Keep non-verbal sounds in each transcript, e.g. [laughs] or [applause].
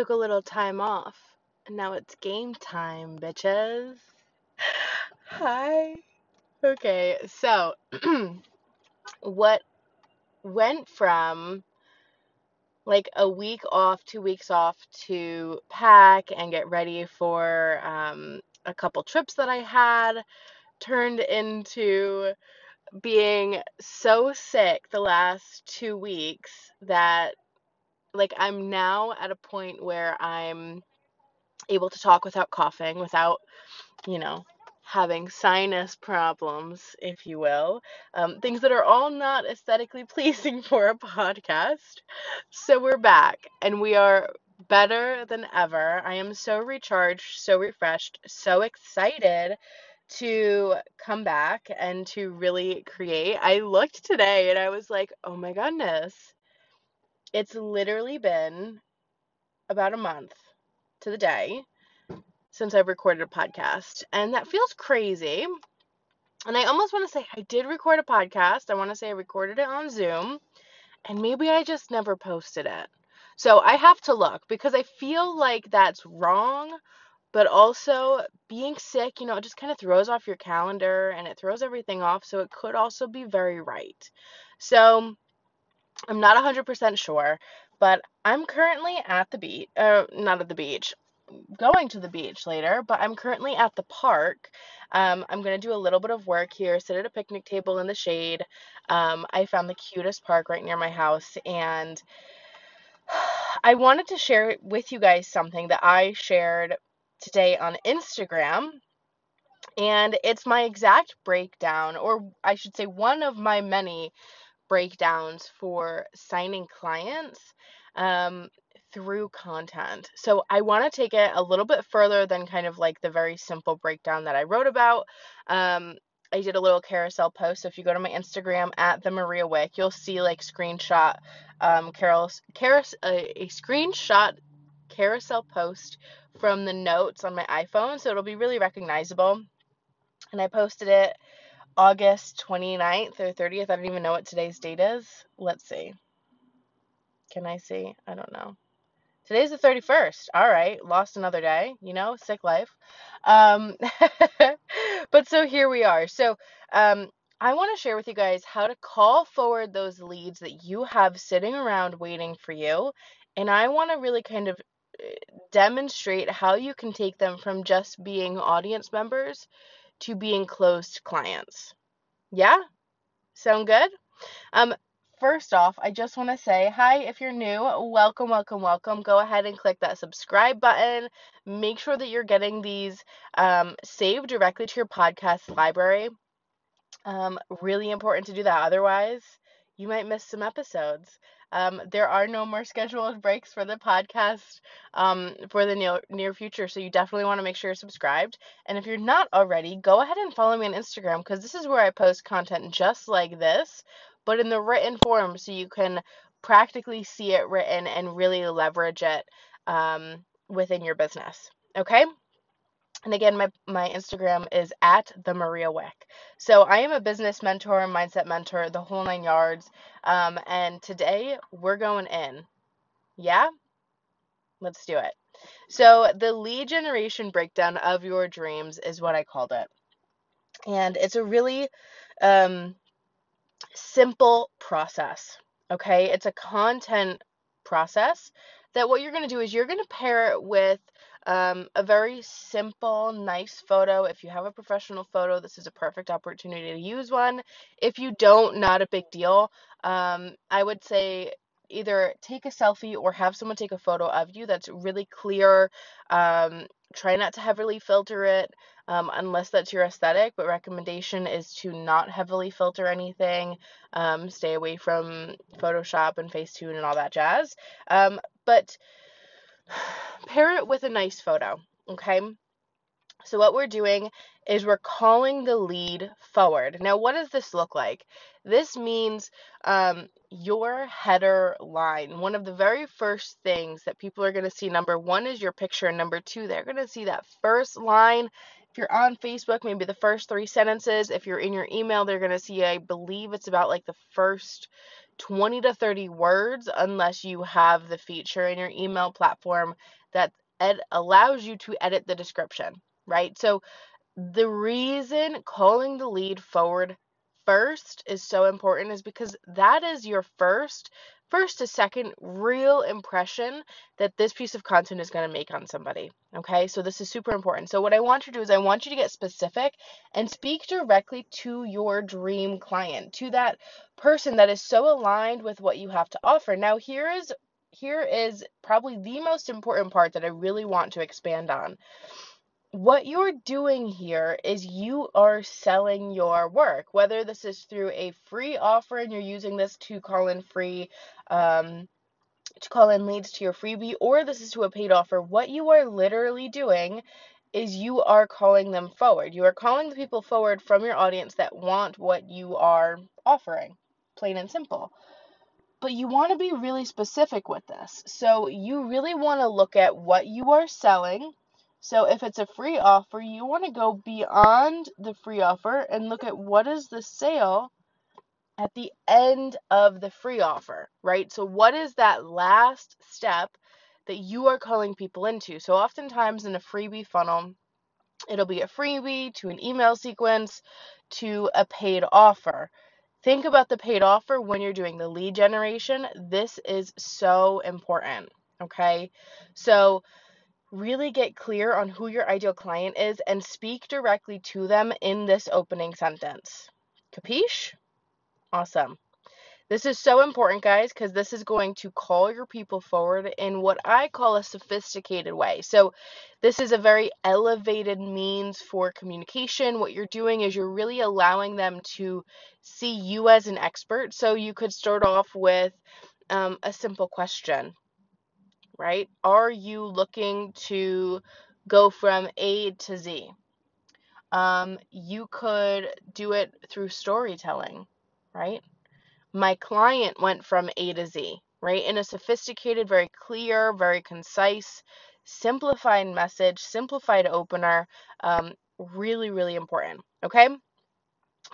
took a little time off, and now it's game time, bitches. [sighs] Hi. Okay, so [clears throat] what went from like a week off, two weeks off to pack and get ready for um, a couple trips that I had turned into being so sick the last two weeks that like I'm now at a point where I'm able to talk without coughing, without, you know, having sinus problems, if you will. Um, things that are all not aesthetically [laughs] pleasing for a podcast. So we're back and we are better than ever. I am so recharged, so refreshed, so excited to come back and to really create. I looked today and I was like, oh my goodness. It's literally been about a month to the day since I've recorded a podcast. And that feels crazy. And I almost want to say I did record a podcast. I want to say I recorded it on Zoom. And maybe I just never posted it. So I have to look because I feel like that's wrong. But also, being sick, you know, it just kind of throws off your calendar and it throws everything off. So it could also be very right. So I'm not 100% sure, but I'm currently at the beach, uh, not at the beach, going to the beach later, but I'm currently at the park. Um, I'm going to do a little bit of work here, sit at a picnic table in the shade. Um, I found the cutest park right near my house, and [sighs] I wanted to share with you guys something that I shared today on Instagram. And it's my exact breakdown, or I should say, one of my many breakdowns for signing clients. Um, through content. So I want to take it a little bit further than kind of like the very simple breakdown that I wrote about. Um, I did a little carousel post. So if you go to my Instagram at the Maria Wick, you'll see like screenshot um, carols, carousel, a, a screenshot carousel post from the notes on my iPhone. So it'll be really recognizable. And I posted it August 29th or 30th. I don't even know what today's date is. Let's see. Can I see? I don't know. Today's the 31st. All right, lost another day, you know, sick life. Um, [laughs] but so here we are. So um, I want to share with you guys how to call forward those leads that you have sitting around waiting for you. And I want to really kind of eh, demonstrate how you can take them from just being audience members to being closed clients. Yeah? Sound good? Um, first off, I just want to say hi if you're new. Welcome, welcome, welcome. Go ahead and click that subscribe button. Make sure that you're getting these um, saved directly to your podcast library. Um, really important to do that. Otherwise, you might miss some episodes. Um, there are no more scheduled breaks for the podcast um, for the near, near future, so you definitely want to make sure you're subscribed. And if you're not already, go ahead and follow me on Instagram because this is where I post content just like this, but in the written form so you can practically see it written and really leverage it um, within your business. Okay? And again, my, my Instagram is at the Maria Wick. So I am a business mentor, mindset mentor, the whole nine yards. Um, and today we're going in. Yeah? Let's do it. So the lead generation breakdown of your dreams is what I called it. And it's a really um, simple process. Okay, it's a content process that what you're going to do is you're going to pair it with um, a very simple, nice photo. If you have a professional photo, this is a perfect opportunity to use one. If you don't, not a big deal. Um, I would say either take a selfie or have someone take a photo of you that's really clear. Um, try not to heavily filter it um, unless that's your aesthetic, but recommendation is to not heavily filter anything. Um, stay away from Photoshop and Facetune and all that jazz. Um, but pair it with a nice photo, okay? So, what we're doing is we're calling the lead forward. Now, what does this look like? This means um, your header line. One of the very first things that people are going to see number one is your picture, and number two, they're going to see that first line. You're on Facebook, maybe the first three sentences. If you're in your email, they're going to see, I believe it's about like the first 20 to 30 words, unless you have the feature in your email platform that ed- allows you to edit the description right? So the reason calling the lead forward first is so important is because that is your first first to second real impression that this piece of content is going to make on somebody. Okay, so this is super important. So, what I want you to do is, I want you to get specific and speak directly to your dream client, to that person that is so aligned with what you have to offer. Now, here is here is probably the most important part that I really want to expand on what you're doing here is you are selling your work, whether this is through a free offer and you're using this to call in free, um, to call in leads to your freebie, or this is to a paid offer. What you are literally doing is you are calling them forward. You are calling the people forward from your audience that want what you are offering, plain and simple. But you want to be really specific with this. So you really want to look at what you are selling so if it's a free offer, you want to go beyond the free offer and look at what is the sale at the end of the free offer, right? So what is that last step that you are calling people into? So oftentimes in a freebie funnel, it'll be a freebie to an email sequence to a paid offer. Think about the paid offer when you're doing the lead generation. This is so important, okay? So Really get clear on who your ideal client is and speak directly to them in this opening sentence. Capiche? Awesome. This is so important, guys, because this is going to call your people forward in what I call a sophisticated way. So, this is a very elevated means for communication. What you're doing is you're really allowing them to see you as an expert. So, you could start off with um, a simple question right? Are you looking to go from A to Z? Um, you could do it through storytelling, right? My client went from A to Z, right? In a sophisticated, very clear, very concise, simplified message, simplified opener. Um, really, really important. Okay.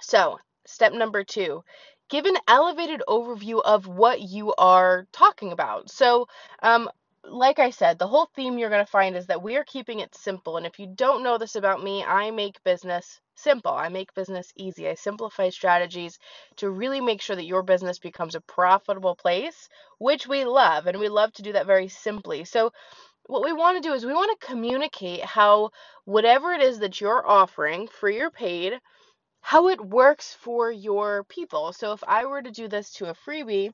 So, step number two give an elevated overview of what you are talking about. So, um, like I said, the whole theme you're going to find is that we are keeping it simple. And if you don't know this about me, I make business simple. I make business easy. I simplify strategies to really make sure that your business becomes a profitable place, which we love. And we love to do that very simply. So, what we want to do is we want to communicate how whatever it is that you're offering, free or paid, how it works for your people. So, if I were to do this to a freebie,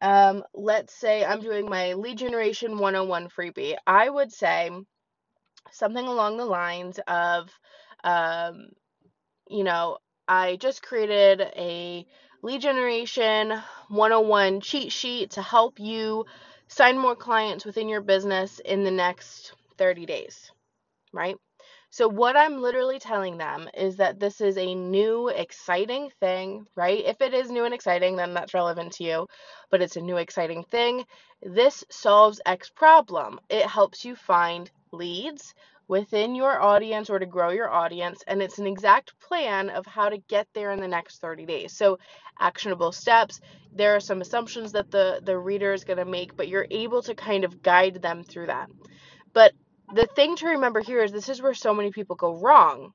um, let's say I'm doing my lead generation 101 freebie. I would say something along the lines of, um, you know, I just created a lead generation 101 cheat sheet to help you sign more clients within your business in the next 30 days, right? So, what I'm literally telling them is that this is a new, exciting thing, right? If it is new and exciting, then that's relevant to you, but it's a new, exciting thing. This solves X problem. It helps you find leads within your audience or to grow your audience, and it's an exact plan of how to get there in the next 30 days. So, actionable steps. There are some assumptions that the, the reader is going to make, but you're able to kind of guide them through that. But the thing to remember here is this is where so many people go wrong.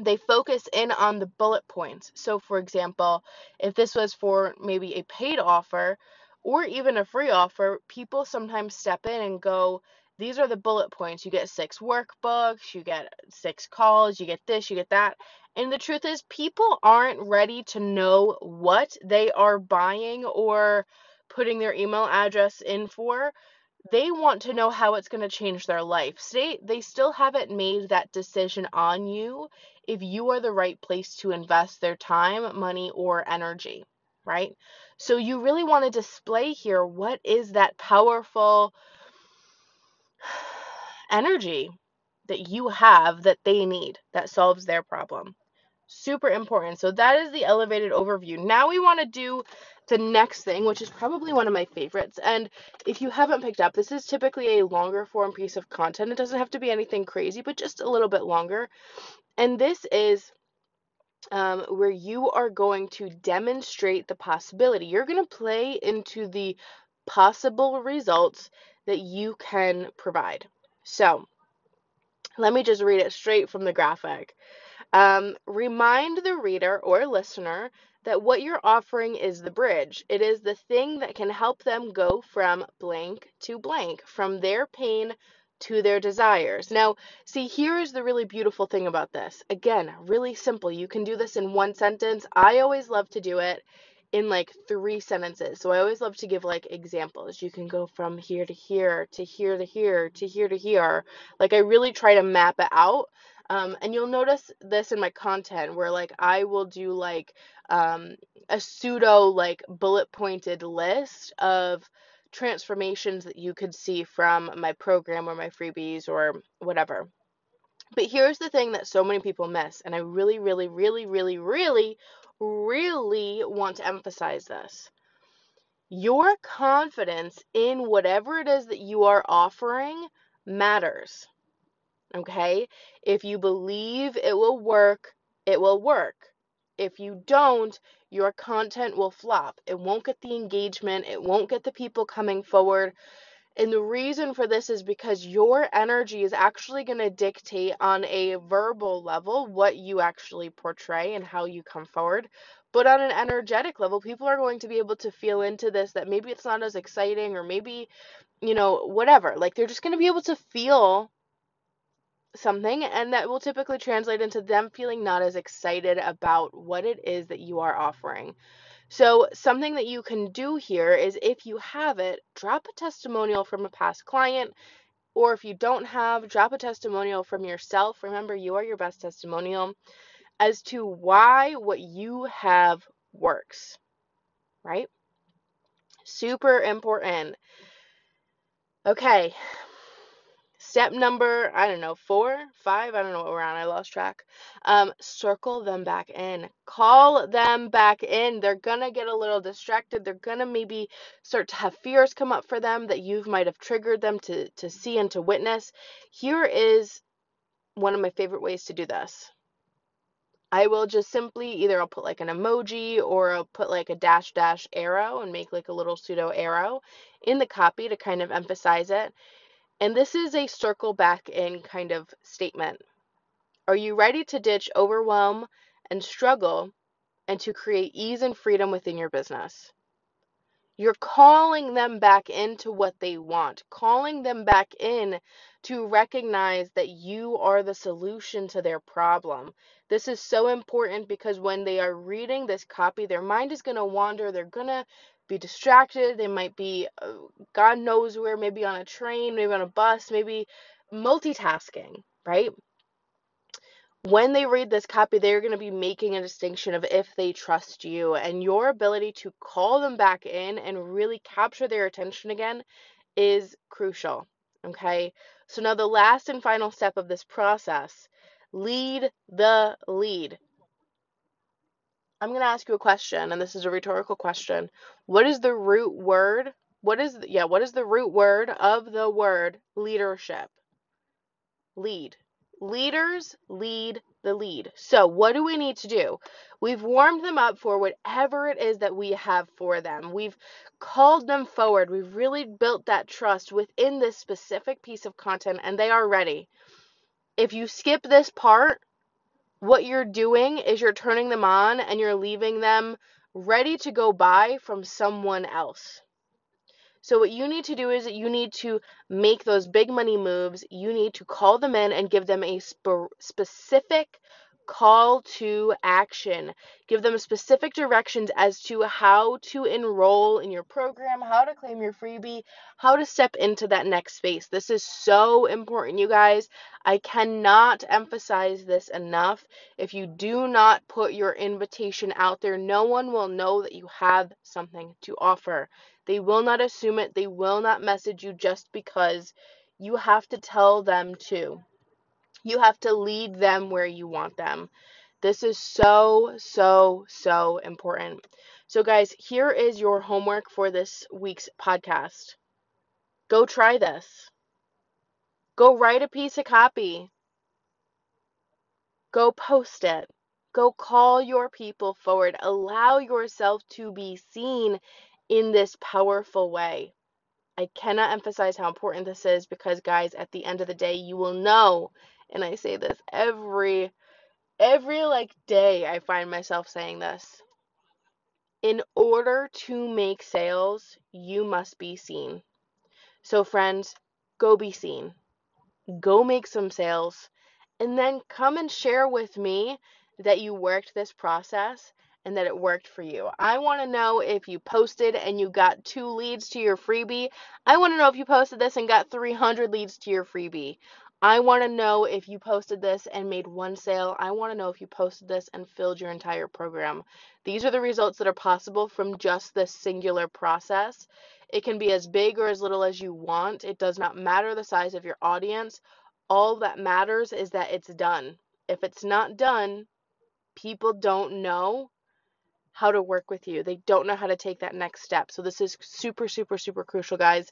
They focus in on the bullet points. So, for example, if this was for maybe a paid offer or even a free offer, people sometimes step in and go, These are the bullet points. You get six workbooks, you get six calls, you get this, you get that. And the truth is, people aren't ready to know what they are buying or putting their email address in for they want to know how it's going to change their life. They, they still haven't made that decision on you if you are the right place to invest their time, money, or energy, right? So you really want to display here what is that powerful [sighs] energy that you have that they need that solves their problem. Super important. So that is the elevated overview. Now we want to do the next thing, which is probably one of my favorites. And if you haven't picked up, this is typically a longer form piece of content. It doesn't have to be anything crazy, but just a little bit longer. And this is um, where you are going to demonstrate the possibility. You're going to play into the possible results that you can provide. So, let me just read it straight from the graphic. Um, remind the reader or listener that what you're offering is the bridge. It is the thing that can help them go from blank to blank, from their pain to their desires. Now, see, here is the really beautiful thing about this. Again, really simple. You can do this in one sentence. I always love to do it in like three sentences. So I always love to give like examples. You can go from here to here, to here to here, to here to here. Like I really try to map it out. Um, and you'll notice this in my content where like I will do like um, a pseudo like bullet pointed list of transformations that you could see from my program or my freebies or whatever. But here's the thing that so many people miss, and I really, really, really, really, really, really want to emphasize this. Your confidence in whatever it is that you are offering matters. Okay? If you believe it will work, it will work. If you don't, your content will flop. It won't get the engagement, it won't get the people coming forward. And the reason for this is because your energy is actually going to dictate on a verbal level what you actually portray and how you come forward. But on an energetic level, people are going to be able to feel into this that maybe it's not as exciting or maybe, you know, whatever. Like they're just going to be able to feel something, and that will typically translate into them feeling not as excited about what it is that you are offering. So, something that you can do here is if you have it, drop a testimonial from a past client, or if you don't have, drop a testimonial from yourself. Remember, you are your best testimonial as to why what you have works, right? Super important. Okay, Step number, I don't know, four, five, I don't know what we're on, I lost track. Um, circle them back in. Call them back in. They're gonna get a little distracted. They're gonna maybe start to have fears come up for them that you might have triggered them to, to see and to witness. Here is one of my favorite ways to do this. I will just simply either I'll put like an emoji or I'll put like a dash dash arrow and make like a little pseudo arrow in the copy to kind of emphasize it. And this is a circle back in kind of statement. Are you ready to ditch overwhelm and struggle and to create ease and freedom within your business? You're calling them back into what they want, calling them back in to recognize that you are the solution to their problem. This is so important because when they are reading this copy, their mind is going to wander. They're going to be distracted. They might be, uh, God knows where, maybe on a train, maybe on a bus, maybe multitasking, right? When they read this copy, they're going to be making a distinction of if they trust you, and your ability to call them back in and really capture their attention again is crucial. Okay, so now the last and final step of this process lead the lead. I'm going to ask you a question, and this is a rhetorical question. What is the root word? What is, the, yeah, what is the root word of the word leadership? Lead. Leaders lead the lead. So, what do we need to do? We've warmed them up for whatever it is that we have for them. We've called them forward. We've really built that trust within this specific piece of content, and they are ready. If you skip this part, what you're doing is you're turning them on and you're leaving them ready to go buy from someone else. So, what you need to do is you need to make those big money moves. You need to call them in and give them a sp- specific call to action. Give them specific directions as to how to enroll in your program, how to claim your freebie, how to step into that next space. This is so important, you guys. I cannot emphasize this enough. If you do not put your invitation out there, no one will know that you have something to offer. They will not assume it, they will not message you just because you have to tell them to. You have to lead them where you want them. This is so, so, so important. So, guys, here is your homework for this week's podcast. Go try this. Go write a piece of copy. Go post it. Go call your people forward. Allow yourself to be seen in this powerful way. I cannot emphasize how important this is because, guys, at the end of the day, you will know, and I say this every every like day I find myself saying this. In order to make sales, you must be seen. So friends, go be seen. Go make some sales and then come and share with me that you worked this process and that it worked for you. I want to know if you posted and you got two leads to your freebie. I want to know if you posted this and got 300 leads to your freebie. I want to know if you posted this and made one sale. I want to know if you posted this and filled your entire program. These are the results that are possible from just this singular process. It can be as big or as little as you want. It does not matter the size of your audience. All that matters is that it's done. If it's not done, people don't know how to work with you. They don't know how to take that next step. So this is super, super, super crucial, guys.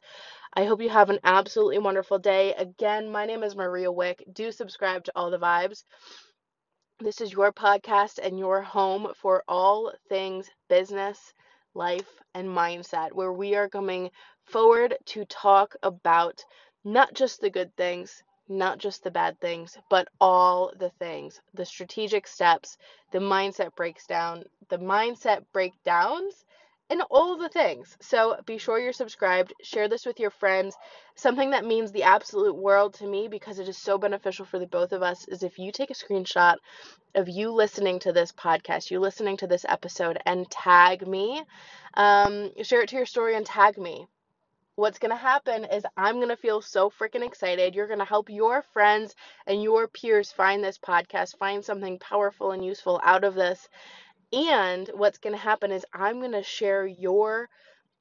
I hope you have an absolutely wonderful day. Again, my name is Maria Wick. Do subscribe to All the Vibes. This is your podcast and your home for all things business, life, and mindset, where we are coming forward to talk about not just the good things, not just the bad things, but all the things, the strategic steps, the mindset breaks down, the mindset breakdowns, and all the things. So be sure you're subscribed. Share this with your friends. Something that means the absolute world to me because it is so beneficial for the both of us is if you take a screenshot of you listening to this podcast, you listening to this episode, and tag me. Um, share it to your story and tag me what's going to happen is I'm going to feel so freaking excited. You're going to help your friends and your peers find this podcast, find something powerful and useful out of this. And what's going to happen is I'm going to share your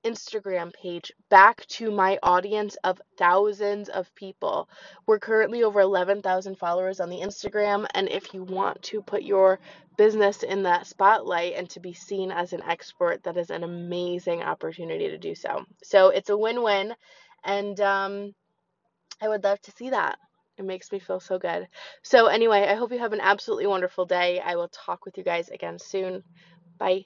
Instagram page back to my audience of thousands of people. We're currently over 11,000 followers on the Instagram, and if you want to put your business in that spotlight and to be seen as an expert, that is an amazing opportunity to do so. So it's a win win, and um, I would love to see that. It makes me feel so good. So, anyway, I hope you have an absolutely wonderful day. I will talk with you guys again soon. Bye.